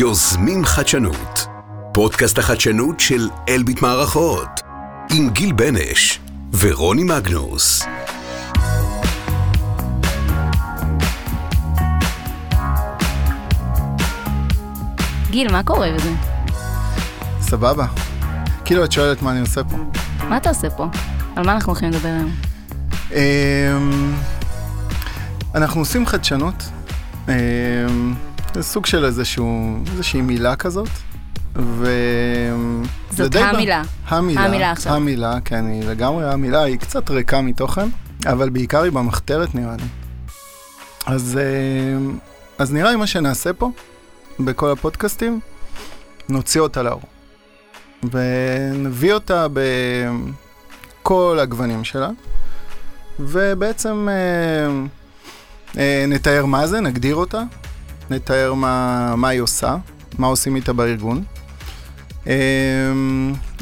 יוזמים חדשנות, פודקאסט החדשנות של אלביט מערכות, עם גיל בנש ורוני מגנוס. גיל, מה קורה בזה? סבבה. כאילו, את שואלת מה אני עושה פה. מה אתה עושה פה? על מה אנחנו הולכים לדבר היום? אמ, אנחנו עושים חדשנות. זה סוג של איזשהו, איזושהי מילה כזאת. ו... זאת די ב- המילה. המילה. המילה עכשיו. המילה, כן, היא לגמרי המילה, היא קצת ריקה מתוכן, אבל בעיקר היא במחתרת נראה לי. אז, אמ, אז נראה לי מה שנעשה פה, בכל הפודקאסטים, נוציא אותה לאור. ונביא אותה בכל הגוונים שלה, ובעצם אה, אה, נתאר מה זה, נגדיר אותה, נתאר מה, מה היא עושה, מה עושים איתה בארגון, אה,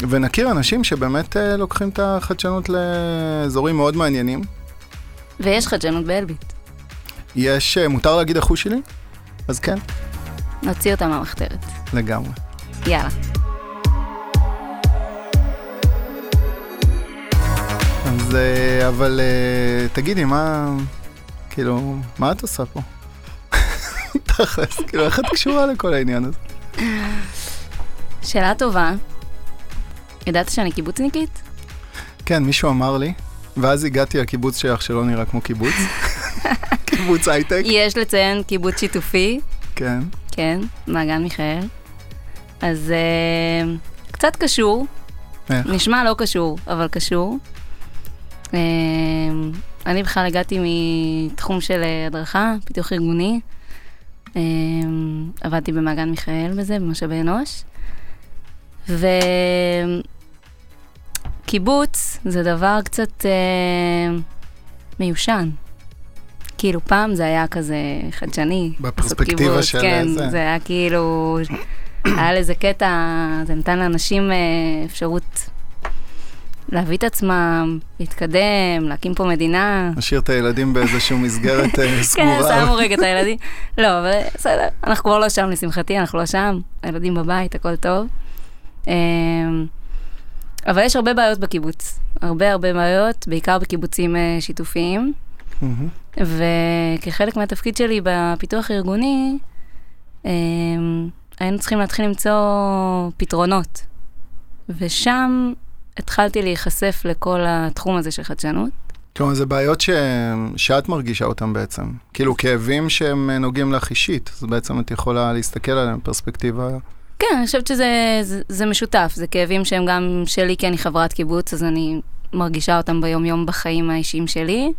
ונכיר אנשים שבאמת אה, לוקחים את החדשנות לאזורים מאוד מעניינים. ויש חדשנות באלביט. יש, אה, מותר להגיד החוש שלי? אז כן, נוציא אותה מהמחתרת. לגמרי. יאללה. אז, אה, אבל תגידי, מה, כאילו, מה את עושה פה? תכלס, כאילו, איך את קשורה לכל העניין הזה? שאלה טובה. ידעת שאני קיבוצניקית? כן, מישהו אמר לי, ואז הגעתי לקיבוץ שלך שלא נראה כמו קיבוץ. קיבוץ הייטק, יש לציין קיבוץ שיתופי, כן. כן, מעגן מיכאל. אז אה, קצת קשור, איך? נשמע לא קשור, אבל קשור. אה, אני בכלל הגעתי מתחום של אה, הדרכה, פיתוח ארגוני. אה, עבדתי במעגן מיכאל בזה, במשאבי אנוש. וקיבוץ זה דבר קצת אה, מיושן. כאילו פעם זה היה כזה חדשני. בפרספקטיבה קיבוץ, של כן, זה. זה היה כאילו, היה לזה קטע, זה נתן לאנשים אה, אפשרות להביא את עצמם, להתקדם, להקים פה מדינה. משאיר את הילדים באיזושהי מסגרת אה, כן, סגורה. שמו רגע את הילדים. לא, אבל בסדר, אנחנו כבר לא שם לשמחתי, אנחנו לא שם, הילדים בבית, הכל טוב. אמ, אבל יש הרבה בעיות בקיבוץ, הרבה הרבה בעיות, בעיקר בקיבוצים אה, שיתופיים. וכחלק מהתפקיד שלי בפיתוח ארגוני, אמ, היינו צריכים להתחיל למצוא פתרונות. ושם התחלתי להיחשף לכל התחום הזה של חדשנות. כלומר, זה בעיות ש... שאת מרגישה אותן בעצם. כאילו, כאבים שהם אה, נוגעים לך אישית, אז בעצם את יכולה להסתכל עליהם בפרספקטיבה. כן, אני חושבת שזה זה, זה משותף, זה כאבים שהם גם שלי, כי אני חברת קיבוץ, אז אני מרגישה אותם ביום-יום בחיים האישיים שלי,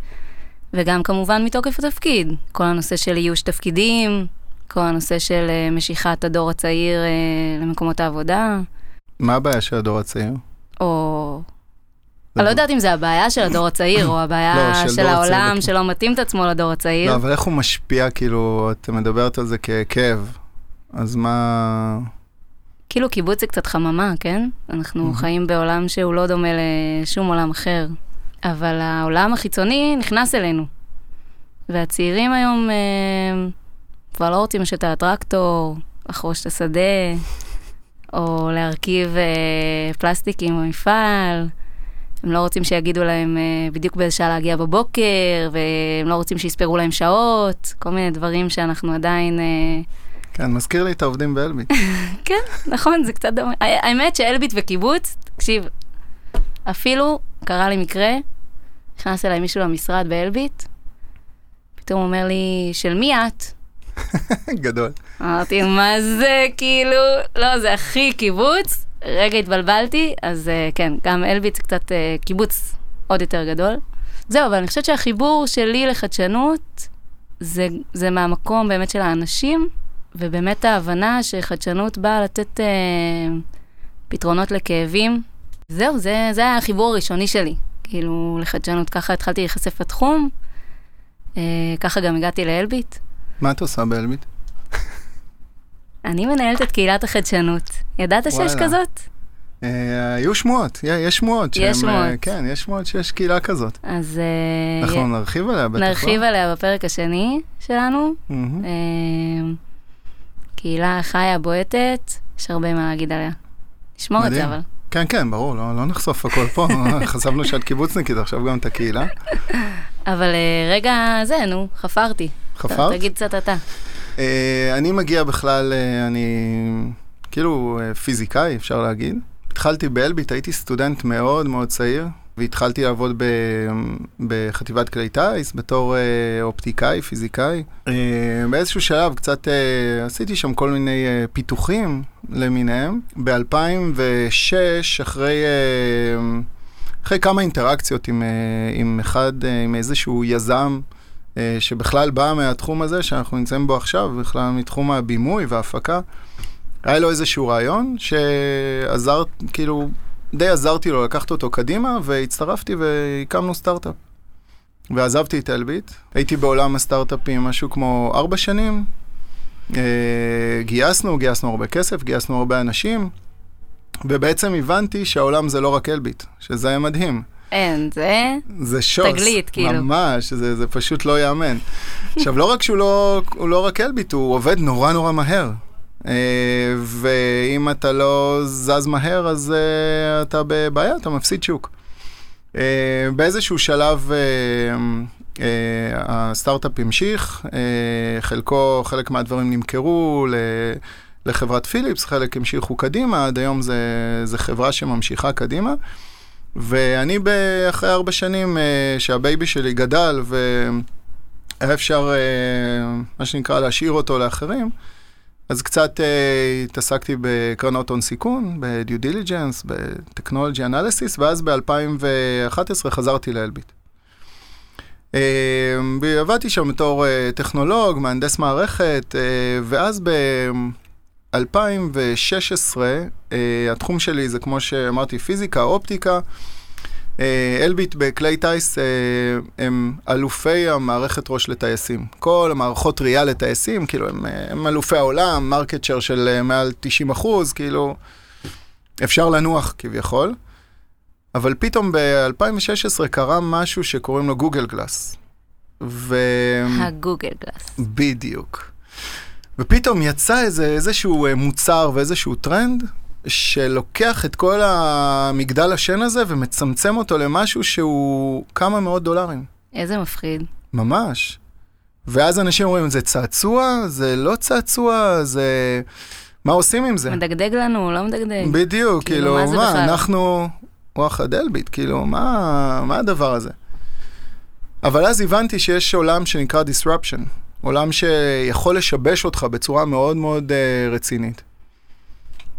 וגם כמובן מתוקף התפקיד. כל הנושא של איוש תפקידים, כל הנושא של אה, משיכת הדור הצעיר אה, למקומות העבודה, מה הבעיה של הדור הצעיר? או... אני לא יודעת אם זה הבעיה של הדור הצעיר, או לא, הבעיה של העולם. שלא מתאים את עצמו לדור הצעיר. לא, אבל איך הוא משפיע, כאילו, את מדברת על זה ככאב, אז מה... כאילו קיבוץ זה קצת חממה, כן? אנחנו. חיים בעולם שהוא לא דומה לשום עולם אחר. אבל העולם החיצוני נכנס אלינו. והצעירים היום אה, כבר לא רוצים לשבת על הטרקטור, לחרוש את השדה, או להרכיב אה, פלסטיקים במפעל. הם לא רוצים שיגידו להם אה, בדיוק באיזה שעה להגיע בבוקר, והם לא רוצים שיספרו להם שעות, כל מיני דברים שאנחנו עדיין... אה, כן, מזכיר לי את העובדים באלביט. כן, נכון, זה קצת דומה. ה- האמת שאלביט וקיבוץ, תקשיב, אפילו קרה לי מקרה, נכנס אליי מישהו למשרד באלביט, פתאום הוא אומר לי, של מי את? גדול. אמרתי, מה זה, כאילו, לא, זה הכי קיבוץ. רגע התבלבלתי, אז אה, כן, גם אלביט זה קצת אה, קיבוץ עוד יותר גדול. זהו, אבל אני חושבת שהחיבור שלי לחדשנות, זה, זה מהמקום באמת של האנשים, ובאמת ההבנה שחדשנות באה לתת אה, פתרונות לכאבים. זהו, זה, זה היה החיבור הראשוני שלי, כאילו, לחדשנות. ככה התחלתי להיחשף לתחום, אה, ככה גם הגעתי לאלביט. מה את עושה באלביט? אני מנהלת את קהילת החדשנות. ידעת שיש. כזאת? אה, היו שמועות, יש שמועות. יש אה, שמועות. כן, יש שמועות שיש קהילה כזאת. אז אה, אנחנו נרחיב עליה בטח, לא? נרחיב עליה בפרק השני שלנו. קהילה חיה, בועטת, יש הרבה מה להגיד עליה. נשמור את זה. אבל. כן, כן, ברור, לא, לא נחשוף הכל פה. חשבנו שאת קיבוצניקית, עכשיו גם את הקהילה. אבל רגע, זה, נו, חפרתי. חפרת? תגיד קצת אתה. אה, אני מגיע בכלל, אה, אני כאילו אה, פיזיקאי, אפשר להגיד. התחלתי באלביט, הייתי סטודנט מאוד מאוד צעיר, והתחלתי לעבוד ב, בחטיבת כלי טיס בתור אה, אופטיקאי, פיזיקאי. אה, באיזשהו שלב קצת אה, עשיתי שם כל מיני אה, פיתוחים למיניהם. ב-2006, אחרי... אה, אחרי כמה אינטראקציות עם, אה, עם אחד, אה, עם איזשהו יזם שבכלל בא מהתחום הזה שאנחנו נמצאים בו עכשיו, בכלל מתחום הבימוי וההפקה. היה לו איזשהו רעיון שעזר, כאילו, די עזרתי לו לקחת אותו קדימה, והצטרפתי והקמנו סטארט-אפ. ועזבתי את אלביט, הייתי בעולם הסטארט-אפים משהו כמו ארבע שנים. אה, גייסנו, גייסנו הרבה כסף, גייסנו הרבה אנשים, ובעצם הבנתי שהעולם זה לא רק אלביט, שזה היה מדהים. אין, זה... זה שוס. תגלית, כאילו. ממש, זה, זה פשוט לא ייאמן. עכשיו, לא רק שהוא לא, הוא לא רק אלביט, הוא עובד נורא נורא מהר. אה, ואם אתה לא זז מהר, אז אה, אתה בבעיה, אתה מפסיד שוק. אה, באיזשהו שלב אה, uh, הסטארט-אפ המשיך, uh, חלקו, חלק מהדברים נמכרו ל... לחברת פיליפס, חלק המשיכו קדימה, עד היום זה, זה חברה שממשיכה קדימה. ואני ב- אחרי ארבע שנים uh, שה baby שלי גדל והיה אפשר, אה, מה שנקרא, להשאיר אותו לאחרים, אז קצת אה, התעסקתי בקרנות הון סיכון, ב-due diligence, ב-technology analysis, ואז ב-2011 חזרתי לאלביט. ועבדתי שם בתור טכנולוג, מהנדס מערכת, ואז ב-2016, אה, התחום שלי זה כמו שאמרתי, פיזיקה, אופטיקה. אה, אלביט בכלי טיס אה, הם אלופי המערכת ראש לטייסים. כל המערכות ראייה לטייסים, כאילו, הם, אה, הם אלופי העולם, market share של אה, מעל 90 אחוז, כאילו, אפשר לנוח כביכול. אבל פתאום ב-2016 קרה משהו שקוראים לו גוגל גלאס. ו... הגוגל גלאס. בדיוק. ופתאום יצא איזה, איזשהו אה, מוצר ואיזשהו טרנד שלוקח את כל המגדל השן הזה ומצמצם אותו למשהו שהוא כמה מאות דולרים. איזה מפחיד. ממש. ואז אנשים אומרים, זה צעצוע? זה לא צעצוע? זה... מה עושים עם זה? מדגדג לנו, לא מדגדג. בדיוק, כאילו, כאילו, מה מה, בכלל? אנחנו וואחד אלביט, כאילו, מה, מה הדבר הזה? אבל אז הבנתי שיש עולם שנקרא disruption, עולם שיכול לשבש אותך בצורה מאוד מאוד uh, רצינית.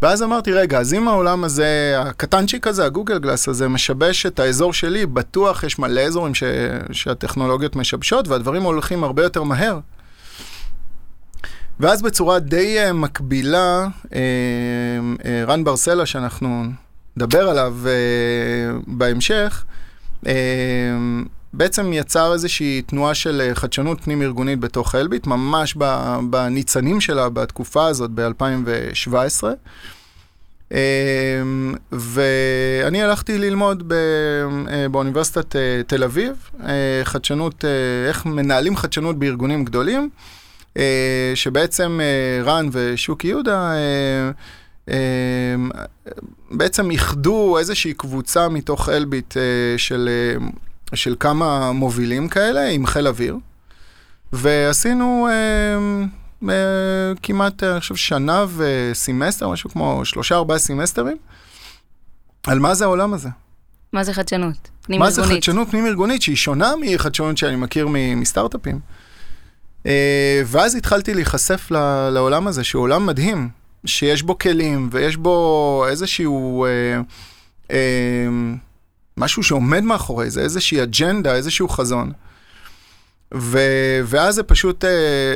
ואז אמרתי, רגע, אז אם העולם הזה, הקטנצ'יק הזה, הגוגל גלאס הזה, משבש את האזור שלי, בטוח יש מלא אזורים ש... שהטכנולוגיות משבשות, והדברים הולכים הרבה יותר מהר. ואז בצורה די uh, מקבילה, uh, uh, רן ברסלה, שאנחנו נדבר עליו בהמשך, בעצם יצר איזושהי תנועה של אה, חדשנות פנים-ארגונית בתוך אלביט, ממש בניצנים שלה בתקופה הזאת, ב-2017. אה, ואני הלכתי ללמוד אה, באוניברסיטת אה, תל אביב, חדשנות, איך מנהלים חדשנות בארגונים גדולים, שבעצם רן ושוקי יהודה בעצם איחדו איזושהי קבוצה מתוך אלביט של... של כמה מובילים כאלה עם חיל אוויר, ועשינו אה, אה, כמעט, אני חושב, שנה וסמסטר, משהו כמו שלושה ארבעה סמסטרים, על מה זה העולם הזה. מה זה חדשנות? פנים מה זה ארגונית. חדשנות פנים-ארגונית, שהיא שונה מחדשנות שאני מכיר מסטארט-אפים. אה, ואז התחלתי להיחשף ל- לעולם הזה, שהוא עולם מדהים, שיש בו כלים ויש בו איזשהו... אה, אה, משהו שעומד מאחורי זה, איזושהי אג'נדה, איזשהו חזון. ו, ואז זה פשוט אה,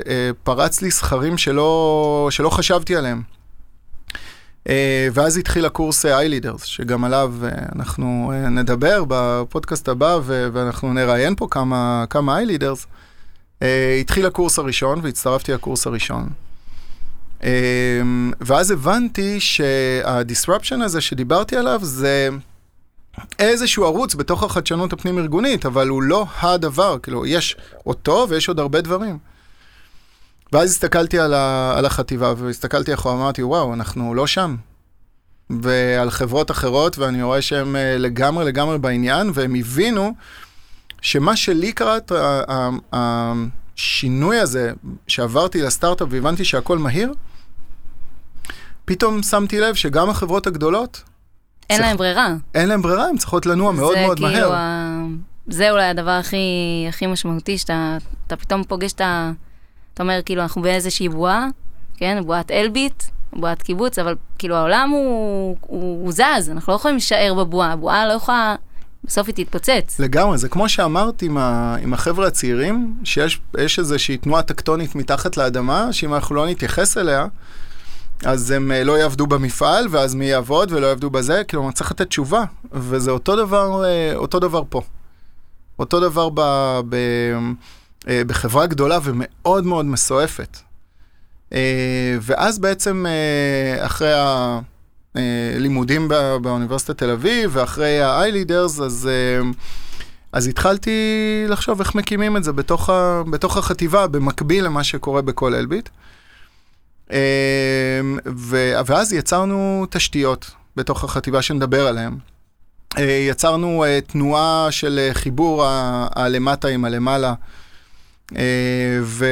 אה, פרץ לי סכרים שלא, שלא חשבתי עליהם. אה, ואז התחיל הקורס אה, iLeaders, שגם עליו אה, אנחנו אה, נדבר בפודקאסט הבא, ו, ואנחנו נראיין פה כמה, כמה iLeaders. אה, התחיל הקורס הראשון, והצטרפתי לקורס הראשון. אה, ואז הבנתי שה-disruption הזה שדיברתי עליו זה... איזשהו ערוץ בתוך החדשנות הפנים-ארגונית, אבל הוא לא הדבר, כאילו, יש אותו ויש עוד הרבה דברים. ואז הסתכלתי על, ה, על החטיבה, והסתכלתי אחורה, אמרתי, וואו, אנחנו לא שם. ועל חברות אחרות, ואני רואה שהם אה, לגמרי לגמרי בעניין, והם הבינו שמה שלי קרה, השינוי הזה, שעברתי לסטארט-אפ והבנתי שהכל מהיר, פתאום שמתי לב שגם החברות הגדולות, אין להם ברירה. אין להם ברירה, הם צריכות לנוע מאוד מאוד כאילו מהר. ה... זה אולי הדבר הכי, הכי משמעותי, שאתה אתה פתאום פוגש את ה... אתה אומר, כאילו, אנחנו באיזושהי בועה, כן? בועת אלביט, בועת קיבוץ, אבל כאילו העולם הוא, הוא, הוא זז, אנחנו לא יכולים להישאר בבועה, הבועה לא יכולה, בסוף היא תתפוצץ. לגמרי, זה כמו שאמרת עם, ה, עם החבר'ה הצעירים, שיש יש איזושהי תנועה טקטונית מתחת לאדמה, שאם אנחנו לא נתייחס אליה, אז הם אה, לא יעבדו במפעל, ואז מי יעבוד ולא יעבדו בזה, כאילו, צריך לתת תשובה, וזה אותו דבר, אה, אותו דבר פה. אותו דבר ב, ב, אה, בחברה גדולה ומאוד מאוד מסועפת. ואז בעצם, אחרי הלימודים בא- באוניברסיטת תל אביב, ואחרי ה-i-leaders, אז, אז התחלתי לחשוב איך מקימים את זה בתוך, ה, בתוך החטיבה, במקביל למה שקורה בכל אלביט. ו, ואז יצרנו תשתיות בתוך החטיבה שנדבר עליהן. אה, יצרנו אה, תנועה של אה, חיבור הלמטה עם הלמעלה. ו,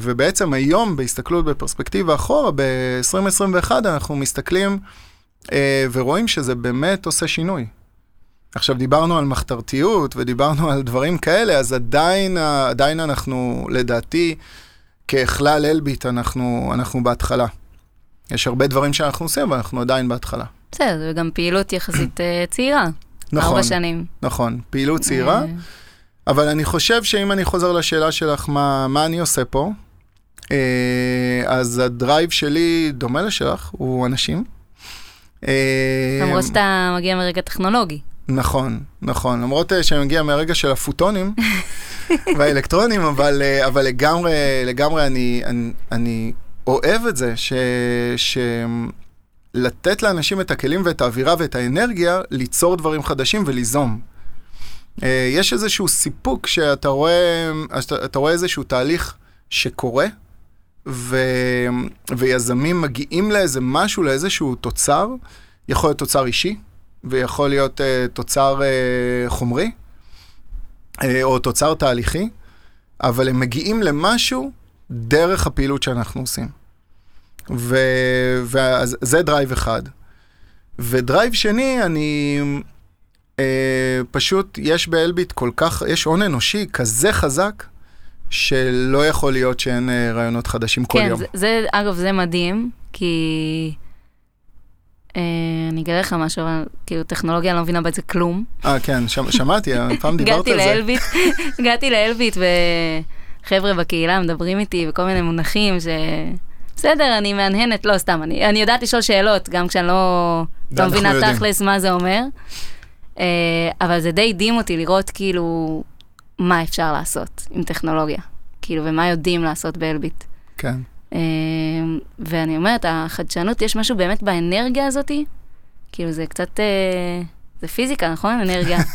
ובעצם היום, בהסתכלות בפרספקטיבה אחורה, ב-2021 אנחנו מסתכלים ורואים שזה באמת עושה שינוי. עכשיו, דיברנו על מחתרתיות ודיברנו על דברים כאלה, אז עדיין, עדיין אנחנו, לדעתי, ככלל אלביט, אנחנו, אנחנו בהתחלה. יש הרבה דברים שאנחנו עושים, אבל אנחנו עדיין בהתחלה. בסדר, זה גם פעילות יחסית אה, צעירה. נכון, ארבע שנים. נכון. פעילות צעירה. אה, אבל אני חושב שאם אני חוזר לשאלה שלך, מה, מה אני עושה פה, אה, אז הדרייב שלי דומה לשלך, הוא אנשים. למרות שאתה מגיע מרגע טכנולוגי. נכון, נכון. למרות אה, שאני מגיע מהרגע של הפוטונים והאלקטרונים, אבל, אה, אבל לגמרי, לגמרי אני, אני, אני אוהב את זה, ש, ש... לתת לאנשים את הכלים ואת האווירה ואת האנרגיה ליצור דברים חדשים וליזום. אה, יש איזשהו סיפוק שאתה רואה, אתה, אתה רואה איזשהו תהליך שקורה, ו, ויזמים מגיעים לאיזה משהו, לאיזשהו תוצר, יכול להיות תוצר אישי, ויכול להיות אה, תוצר אה, חומרי, אה, או תוצר תהליכי, אבל הם מגיעים למשהו דרך הפעילות שאנחנו עושים. וזה drive אחד. ו drive שני, אני... אה, פשוט, יש באלביט כל כך, יש הון אנושי כזה חזק, שלא יכול להיות שאין אה, רעיונות חדשים כל כן, יום. זה, זה, אגב, זה מדהים, כי... אה, אני אגלה לך משהו, אבל כאילו טכנולוגיה, אני לא מבינה בזה כלום. אה, כן, שמ, שמעתי, פעם דיברת על זה. הגעתי לאלביט, וחבר'ה בקהילה מדברים איתי וכל מיני מונחים ש... בסדר, אני מהנהנת, לא, סתם, אני, אני יודעת לשאול שאלות, גם כשאני לא, לא מבינה. תכלס מה זה אומר. אה, אבל זה די הדהים אותי לראות כאילו מה אפשר לעשות עם טכנולוגיה, כאילו, ומה יודעים לעשות באלביט. כן. אה, ואני אומרת, החדשנות, יש משהו באמת באנרגיה הזאתי, כאילו זה קצת, אה, זה פיזיקה, נכון? אנרגיה.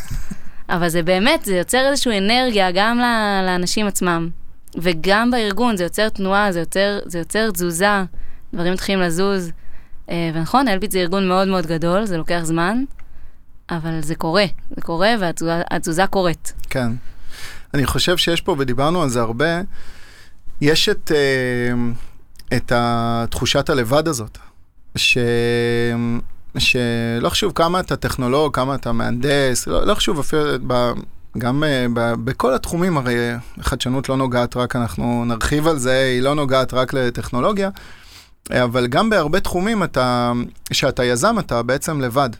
אבל זה באמת, זה יוצר איזושהי אנרגיה גם לאנשים עצמם, וגם בארגון, זה יוצר תנועה, זה יוצר, זה יוצר תזוזה, דברים מתחילים לזוז. אה, ונכון, אלביט זה ארגון מאוד מאוד גדול, זה לוקח זמן, אבל זה קורה, זה קורה והתזוזה קורית. כן. אני חושב שיש פה, ודיברנו על זה הרבה, יש את, אה, את התחושת הלבד הזאת, ש... שלא חשוב כמה אתה טכנולוג, כמה אתה מהנדס, לא, לא חשוב אפילו, ב, גם uh, ב, בכל התחומים, הרי חדשנות לא נוגעת רק, אנחנו נרחיב על זה, היא לא נוגעת רק לטכנולוגיה, אבל גם בהרבה תחומים אתה, שאתה יזם, אתה בעצם לבד.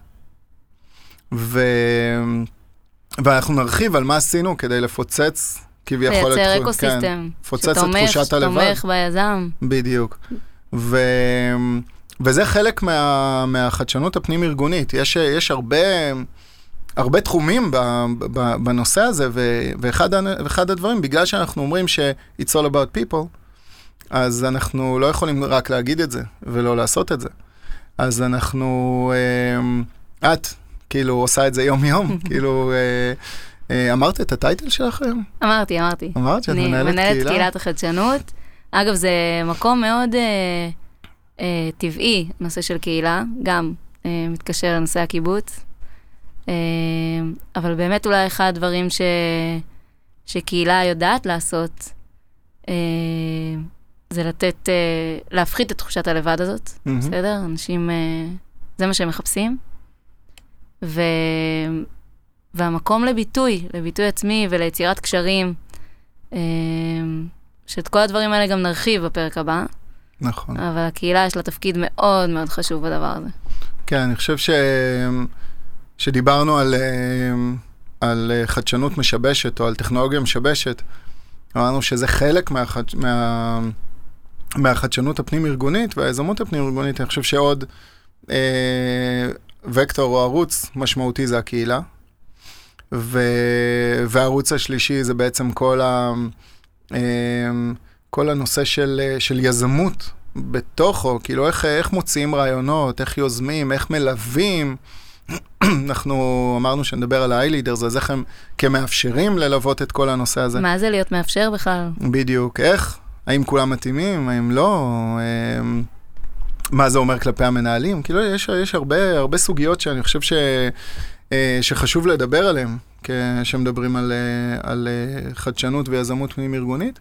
ו... ואנחנו נרחיב על מה עשינו כדי לפוצץ כביכול. לייצר אקוסיסטם, כן, לפוצץ את תחושת הלבד. שתומך ביזם. בדיוק. ו... וזה חלק מה... מהחדשנות הפנים-ארגונית. יש, יש הרבה, הרבה תחומים ב... ב... בנושא הזה, ו... ואחד, הדברים, בגלל שאנחנו אומרים ש- it's all about people, אז אנחנו לא יכולים רק להגיד את זה, ולא לעשות את זה. אז אנחנו... אה, את, כאילו, עושה את זה יום-יום, כאילו... אה, אמרת את הטייטל שלך היום? אמרתי, אמרתי. אמרת שאת אני מנהלת מנהלת קהילה? קהילת החדשנות, אגב, זה מקום מאוד אה, אה, טבעי, נושא של קהילה, גם אה, מתקשר לנושא הקיבוץ. אה, אבל באמת אולי אחד הדברים ש, שקהילה יודעת לעשות, אה, זה לתת, אה, להפחית את תחושת הלבד הזאת, מהמם. בסדר? אנשים, אה, זה מה שהם מחפשים. ו... והמקום לביטוי, לביטוי עצמי וליצירת קשרים, אה, שאת כל הדברים האלה גם נרחיב בפרק הבא, נכון. אבל הקהילה יש לה תפקיד מאוד מאוד חשוב בדבר הזה. כן, אני חושב ש... שדיברנו על, אה, על אה, חדשנות משבשת או על טכנולוגיה משבשת, אמרנו שזה חלק מהחד... מה... מהחדשנות הפנים-ארגונית והיזמות הפנים-ארגונית. אני חושב שעוד אה, וקטור או ערוץ משמעותי זה הקהילה, ו... והערוץ השלישי זה בעצם כל, ה... אה, כל הנושא של, אה, של יזמות בתוכו, כאילו איך, איך מוציאים רעיונות, איך יוזמים, איך מלווים. אנחנו אמרנו שנדבר על ה-i-leaders, אז איך הם כמאפשרים ללוות את כל הנושא הזה. מה זה להיות מאפשר בכלל? בדיוק, איך? האם כולם מתאימים, האם לא? אמ, מה זה אומר כלפי המנהלים? כאילו, יש, יש הרבה, הרבה סוגיות שאני חושב ש, אה, שחשוב לדבר עליהן כשמדברים על, אה, על אה, חדשנות ויזמות פנים-ארגונית.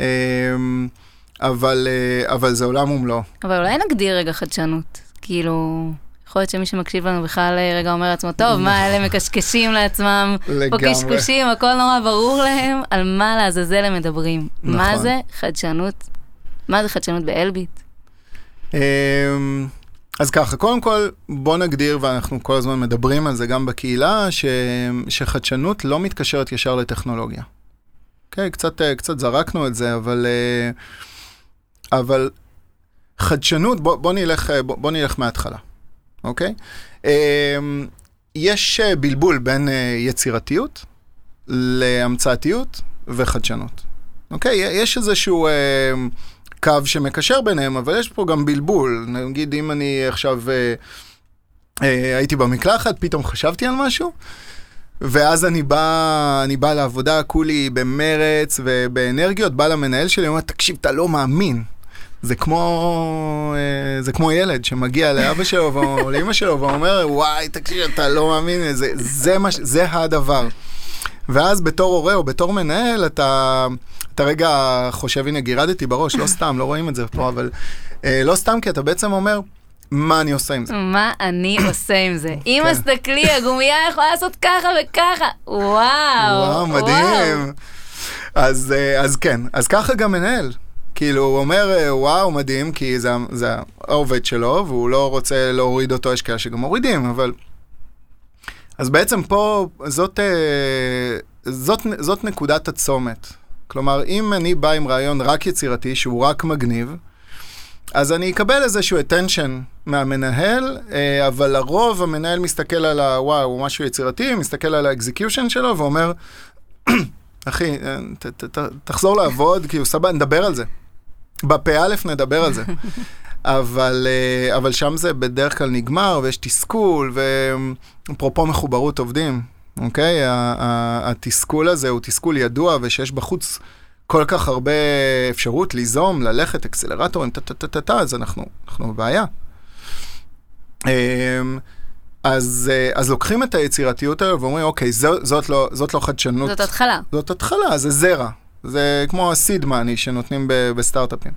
אמ, אבל, אה, אבל זה עולם ומלואו. אבל אולי נגדיר רגע חדשנות. כאילו, יכול להיות שמי שמקשיב לנו בכלל אה, רגע אומר לעצמו, טוב, מה אלה מקשקשים לעצמם, פה לגמרי. קשקושים, הכל נורא ברור להם, על מה לעזאזל הם מדברים. מה נכון. זה חדשנות? מה זה חדשנות באלביט? אז ככה, קודם כל, בוא נגדיר, ואנחנו כל הזמן מדברים על זה גם בקהילה, ש, שחדשנות לא מתקשרת ישר לטכנולוגיה. אוקיי, קצת, אה, קצת זרקנו את זה, אבל, אה, אבל חדשנות, בוא, בוא, נלך, אה, בוא, בוא נלך מההתחלה, אוקיי? אמ, יש בלבול בין יצירתיות להמצאתיות וחדשנות. אוקיי? יש איזשהו קו שמקשר ביניהם, אבל יש פה גם בלבול. נגיד, אם אני עכשיו אה, אה, הייתי במקלחת, פתאום חשבתי על משהו, ואז אני בא, אני בא לעבודה, כולי במרץ ובאנרגיות, בא למנהל שלי, אומר, תקשיב, אתה לא מאמין. זה כמו, אה, זה כמו ילד שמגיע לאבא שלו או לאמא שלו ואומר, וואי, תקשיב, אתה לא מאמין, זה, זה, מה, זה הדבר. ואז בתור הורה או בתור מנהל, אתה, אתה רגע חושב, הנה, גירדתי בראש, לא סתם, לא רואים את זה פה, אבל אה, לא סתם, כי אתה בעצם אומר, מה אני עושה עם זה? מה אני עושה עם זה? אמא, כן. תסתכלי, הגומייה יכולה לעשות ככה וככה. וואו. וואו, מדהים. אז, אה, אז כן, אז ככה גם מנהל. כאילו, הוא אומר, אה, וואו, מדהים, כי זה, זה העובד שלו, והוא לא רוצה להוריד אותו, יש כאלה שגם מורידים, אבל... אז בעצם פה, זאת, אה, זאת, זאת נקודת הצומת. כלומר, אם אני בא עם רעיון רק יצירתי, שהוא רק מגניב, אז אני אקבל איזשהו attention מהמנהל, אה, אבל לרוב המנהל מסתכל על ה... וואו, הוא משהו יצירתי, מסתכל על האקזקיושן שלו ואומר, אחי, אה, ת, ת, ת, תחזור לעבוד, כאילו, סבבה, נדבר על זה. בפ"א נדבר על זה. אבל, אה, אבל שם זה בדרך כלל נגמר, ויש תסכול, ואפרופו מחוברות עובדים, אוקיי? התסכול הזה הוא תסכול ידוע, ושיש בחוץ כל כך הרבה אפשרות ליזום, ללכת, אקסלרטורים, טה-טה-טה-טה, אז אנחנו, אנחנו בבעיה. אמ, אז, אה, אז לוקחים את היצירתיות האלה ואומרים, אוקיי, זו, זאת, לא, זאת לא חדשנות. זאת התחלה. זאת התחלה, זה זרע. זה כמו ה-seed money שנותנים בסטארט-אפים.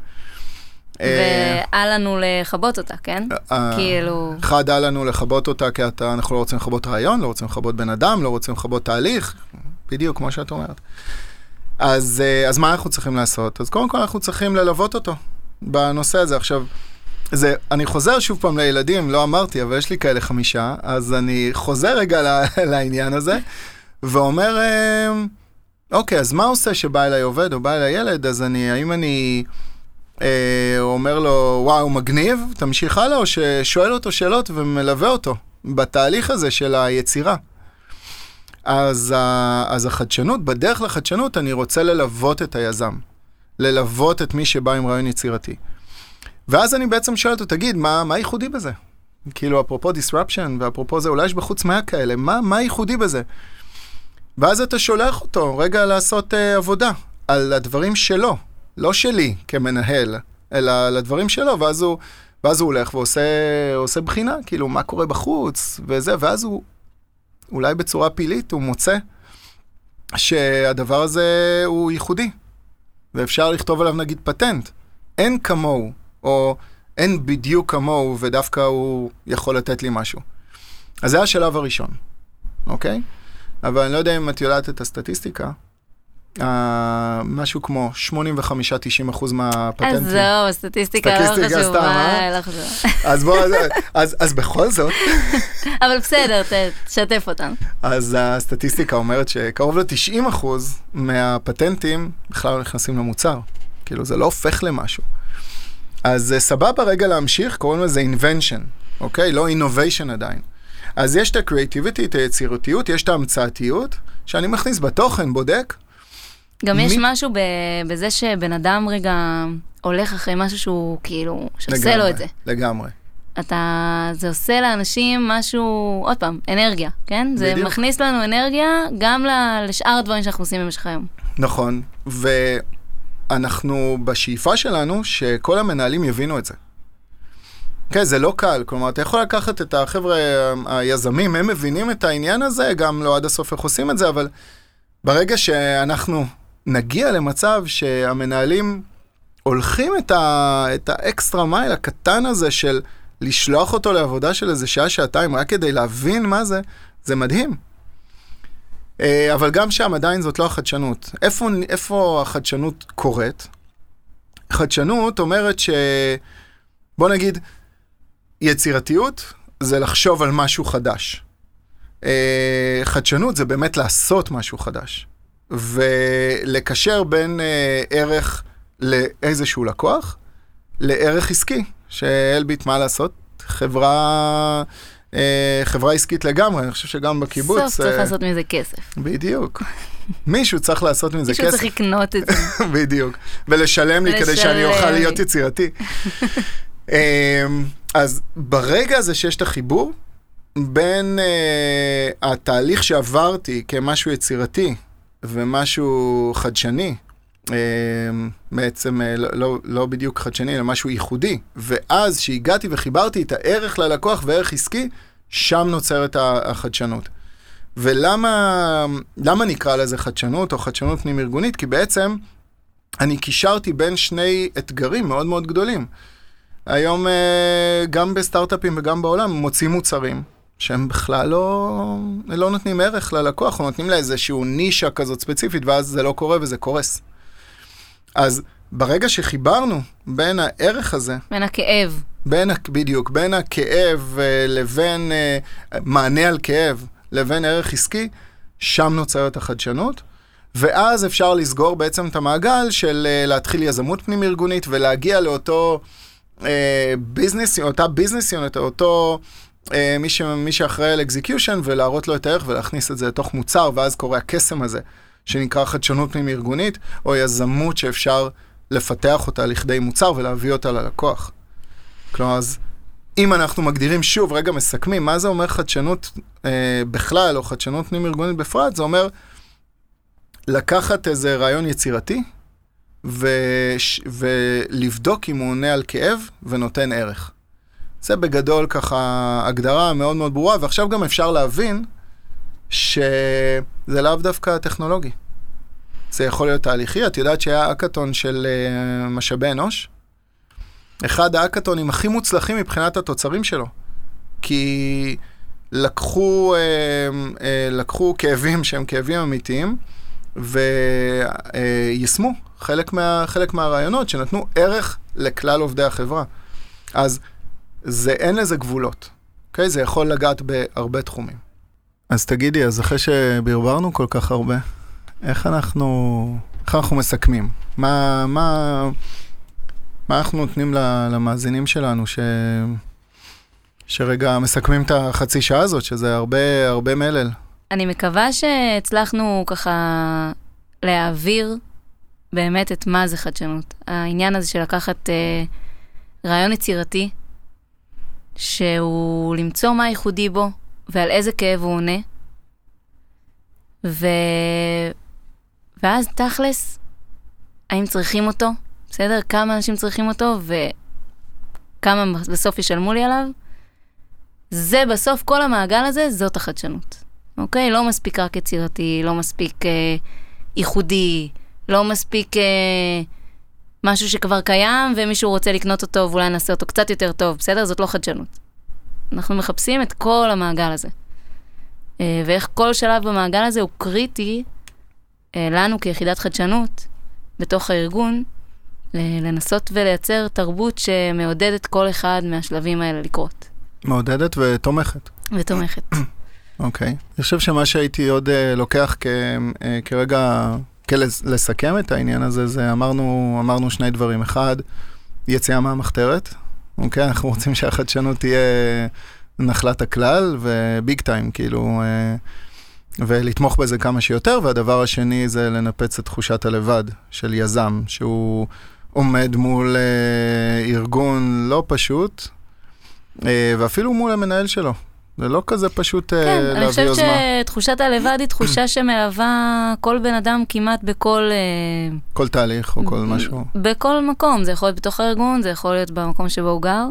אה, ואל לנו לכבות אותה, כן? אה, כאילו... אחד, אל לנו לכבות אותה, כי אתה, אנחנו לא רוצים לכבות רעיון, לא רוצים לכבות בן אדם, לא רוצים לכבות תהליך, בדיוק כמו שאת אומרת. אז, אה, אז מה אנחנו צריכים לעשות? אז קודם כל אנחנו צריכים ללוות אותו בנושא הזה. עכשיו, זה, אני חוזר שוב פעם לילדים, לא אמרתי, אבל יש לי כאלה חמישה, אז אני חוזר רגע לעניין הזה, ואומר, אה, אוקיי, אז מה עושה שבא אליי עובד או בא אליי ילד, אז אני, האם אני... אה, אומר לו, וואו, מגניב, תמשיך הלאה, או ששואל אותו שאלות ומלווה אותו בתהליך הזה של היצירה. אז, ה- אז החדשנות, בדרך לחדשנות אני רוצה ללוות את היזם. ללוות את מי שבא עם רעיון יצירתי. ואז אני בעצם שואל אותו, תגיד, מה, מה ייחודי בזה? כאילו, אפרופו disruption, ואפרופו זה, אולי יש בחוץ 100 כאלה, מה, מה ייחודי בזה? ואז אתה שולח אותו רגע לעשות uh, עבודה על הדברים שלו. לא שלי כמנהל, אלא לדברים שלו, ואז הוא, ואז הוא הולך ועושה עושה בחינה, כאילו, מה קורה בחוץ, וזה, ואז הוא, אולי בצורה פלאית, הוא מוצא שהדבר הזה הוא ייחודי, ואפשר לכתוב עליו נגיד פטנט. אין כמוהו, או אין בדיוק כמוהו, ודווקא הוא יכול לתת לי משהו. אז זה השלב הראשון, אוקיי? אבל אני לא יודע אם את יודעת את הסטטיסטיקה. Uh, משהו כמו 85-90 אחוז מהפטנטים. אז זהו, סטטיסטיקה לא סטטיסטיקה חשובה, סתם, אה? לא חשובה. אז בוא, אז, אז, אז בכל זאת, אבל בסדר, תשתף אותנו. אז הסטטיסטיקה אומרת שקרוב ל-90 אחוז מהפטנטים בכלל לא נכנסים למוצר. כאילו, זה לא הופך למשהו. אז אה, סבבה רגע להמשיך, קוראים לזה invention, אוקיי? לא innovation עדיין. אז יש את ה-creativity, את היצירתיות, יש את ההמצאתיות, שאני מכניס בתוכן, בודק, גם יש מי- משהו ב- בזה שבן אדם רגע הולך אחרי משהו שהוא כאילו, שעושה לו את זה. לגמרי. אתה, זה עושה לאנשים משהו, עוד פעם, אנרגיה, כן? זה בדיוק. מכניס לנו אנרגיה גם לשאר הדברים שאנחנו עושים במשך היום. נכון, ואנחנו בשאיפה שלנו שכל המנהלים יבינו את זה. כן, זה לא קל, כלומר, אתה יכול לקחת את החבר'ה היזמים, הם מבינים את העניין הזה, גם לא עד הסוף איך עושים את זה, אבל ברגע שאנחנו נגיע למצב שהמנהלים הולכים את, ה, את האקסטרה מייל הקטן הזה של לשלוח אותו לעבודה של איזה שעה, שעתיים, רק כדי להבין מה זה, זה מדהים. אה, אבל גם שם עדיין זאת לא החדשנות. איפה, איפה החדשנות קורית? חדשנות אומרת ש... בוא נגיד, יצירתיות זה לחשוב על משהו חדש. אה, חדשנות זה באמת לעשות משהו חדש. ולקשר בין אה, ערך לאיזשהו לקוח לערך עסקי, שאלביט, מה לעשות? חברה, אה, חברה עסקית לגמרי, אני חושב שגם בקיבוץ... סוף צריך אה, לעשות מזה כסף. בדיוק. מישהו צריך לעשות מזה מישהו צריך כסף. לקנות את זה. בדיוק. ולשלם לי כדי שאני אוכל. להיות יצירתי. אמ, אז ברגע הזה שיש את החיבור בין uh, התהליך שעברתי כמשהו יצירתי ומשהו חדשני, um, בעצם uh, לא, לא, לא בדיוק חדשני, אלא משהו ייחודי, ואז שהגעתי וחיברתי את הערך ללקוח וערך עסקי, שם נוצרת החדשנות. ולמה למה נקרא לזה חדשנות או חדשנות פנים-ארגונית? כי בעצם אני קישרתי בין שני אתגרים מאוד מאוד גדולים. היום אה, גם בסטארט-אפים וגם בעולם מוצאים מוצרים שהם בכלל לא, לא נותנים ערך ללקוח, או נותנים לה איזשהו נישה כזאת ספציפית, ואז זה לא קורה וזה קורס. אז ברגע שחיברנו בין הערך הזה, בין הכאב. בין, בדיוק, בין הכאב אה, לבין אה, מענה על כאב לבין ערך עסקי, שם נוצרת החדשנות. ואז אפשר לסגור בעצם את המעגל של אה, להתחיל יזמות פנים-ארגונית ולהגיע לאותו אה, business, אותה business unit, אותו מי, ש, מי שאחראי על execution ולהראות לו את הערך ולהכניס את זה לתוך מוצר, ואז קורה הקסם הזה שנקרא חדשנות פנים-ארגונית, או יזמות שאפשר לפתח אותה לכדי מוצר ולהביא אותה ללקוח. כלומר, אז אם אנחנו מגדירים שוב, רגע מסכמים, מה זה אומר חדשנות אה, בכלל, או חדשנות פנים-ארגונית בפרט? זה אומר לקחת איזה רעיון יצירתי, וש, ולבדוק אם הוא עונה על כאב ונותן ערך. זה בגדול ככה הגדרה מאוד מאוד ברורה, ועכשיו גם אפשר להבין שזה לאו דווקא טכנולוגי. זה יכול להיות תהליכי, את יודעת שהיה אקתון של uh, משאבי אנוש? אחד האקתונים הכי מוצלחים מבחינת התוצרים שלו. כי לקחו, uh, uh, לקחו כאבים שהם כאבים אמיתיים, ויישמו חלק, מה, חלק מהרעיונות שנתנו ערך לכלל עובדי החברה. אז זה, אין לזה גבולות, אוקיי? זה יכול לגעת בהרבה תחומים. אז תגידי, אז אחרי שברברנו כל כך הרבה, איך אנחנו, איך אנחנו מסכמים? מה, מה, מה אנחנו נותנים למאזינים שלנו ש... שרגע מסכמים את החצי שעה הזאת, שזה הרבה, הרבה מלל. אני מקווה שהצלחנו ככה להעביר באמת את מה זה חדשנות. העניין הזה של לקחת אה, רעיון יצירתי, שהוא למצוא מה ייחודי בו ועל איזה כאב הוא עונה, ו... ואז תכלס, האם צריכים אותו? בסדר? כמה אנשים צריכים אותו וכמה בסוף ישלמו לי עליו. זה בסוף, כל המעגל הזה, זאת החדשנות. אוקיי? לא מספיק רק יצירתי, לא מספיק אה, ייחודי, לא מספיק אה, משהו שכבר קיים ומישהו רוצה לקנות אותו ואולי נעשה אותו קצת יותר טוב, בסדר? זאת לא חדשנות. אנחנו מחפשים את כל המעגל הזה. אה, ואיך כל שלב במעגל הזה הוא קריטי אה, לנו כיחידת חדשנות בתוך הארגון, לנסות ולייצר תרבות שמעודדת כל אחד מהשלבים האלה לקרות. מעודדת ותומכת. ותומכת. אוקיי. Okay. אני חושב שמה שהייתי עוד uh, לוקח כ, uh, כרגע, כלסכם את העניין הזה, זה אמרנו, אמרנו שני דברים. אחד, יציאה מהמחתרת. אוקיי? אנחנו רוצים שהחדשנות תהיה נחלת הכלל וביג טיים, כאילו, uh, ולתמוך בזה כמה שיותר. והדבר השני זה לנפץ את תחושת הלבד של יזם, שהוא עומד מול אה, ארגון לא פשוט, אה, ואפילו מול המנהל שלו. זה לא כזה פשוט כן, להביא יוזמה. כן, אני חושבת שתחושת הלבד היא תחושה שמלווה כל בן אדם כמעט בכל... כל תהליך או כל משהו. בכל מקום, זה יכול להיות בתוך הארגון, זה יכול להיות במקום שבו הוא גר.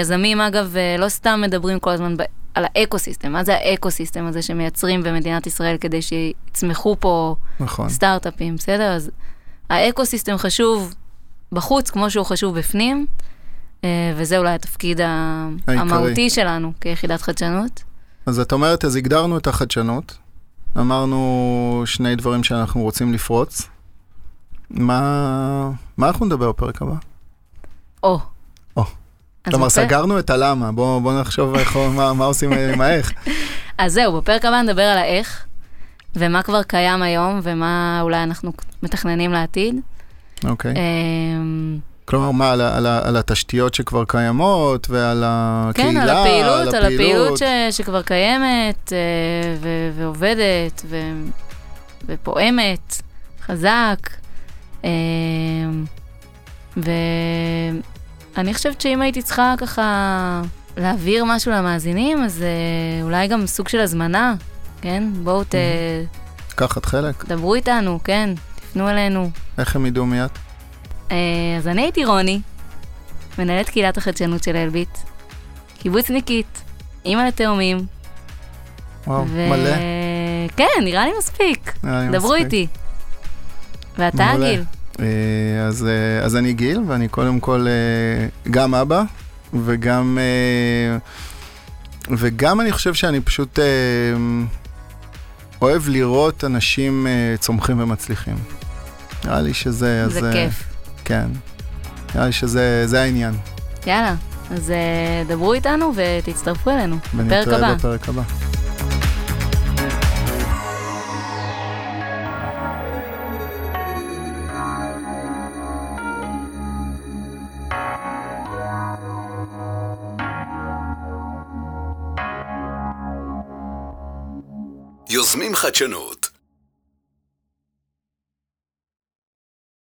יזמים, אגב, לא סתם מדברים כל הזמן ב... על ה ecosystem. מה זה ה ecosystem הזה שמייצרים במדינת ישראל כדי שיצמחו פה נכון. סטארט-אפים, בסדר? אז האקו-סיסטם חשוב בחוץ כמו שהוא חשוב בפנים. אה, וזה אולי התפקיד המהותי שלנו כיחידת חדשנות. אז את אומרת, אז הגדרנו את החדשנות, אמרנו שני דברים שאנחנו רוצים לפרוץ. מה, מה אנחנו נדבר בפרק הבא? או. או. כלומר, בפרק... סגרנו את הלמה, בואו בוא נחשוב איך, מה, מה עושים עם האיך. אז זהו, בפרק הבא נדבר על האיך, ומה כבר קיים היום, ומה אולי אנחנו מתכננים לעתיד. אוקיי. Okay. כלומר, מה, על, על, על התשתיות שכבר קיימות, ועל הקהילה, כן, על הפעילות, על הפעילות, על הפעילות ש, שכבר קיימת, אה, ו, ועובדת, ו, ופועמת, חזק. אה, ואני חושבת שאם הייתי צריכה ככה להעביר משהו למאזינים, אז אה, אולי גם סוג של הזמנה, כן? בואו ת... לקחת חלק. דברו איתנו, כן, תפנו אלינו. איך הם ידעו מיד? אה, אז אני הייתי רוני, מנהלת קהילת החדשנות של אלביט, קיבוצניקית, אימא לתאומים. וואו, ו... מלא. כן, נראה לי מספיק. נראה לי דברו מספיק. איתי. ואתה, מלא. גיל. אה, אז, אה, אז אני גיל, ואני קודם כל גם אבא, וגם, וגם אני חושב שאני פשוט אוהב לראות אנשים צומחים ומצליחים. נראה לי שזה... זה אז, כיף. כן. נראה לי שזה העניין. יאללה, אז uh, דברו איתנו ותצטרפו אלינו בפרק הבא. ונתראה בפרק הבא. יוזמים חדשנות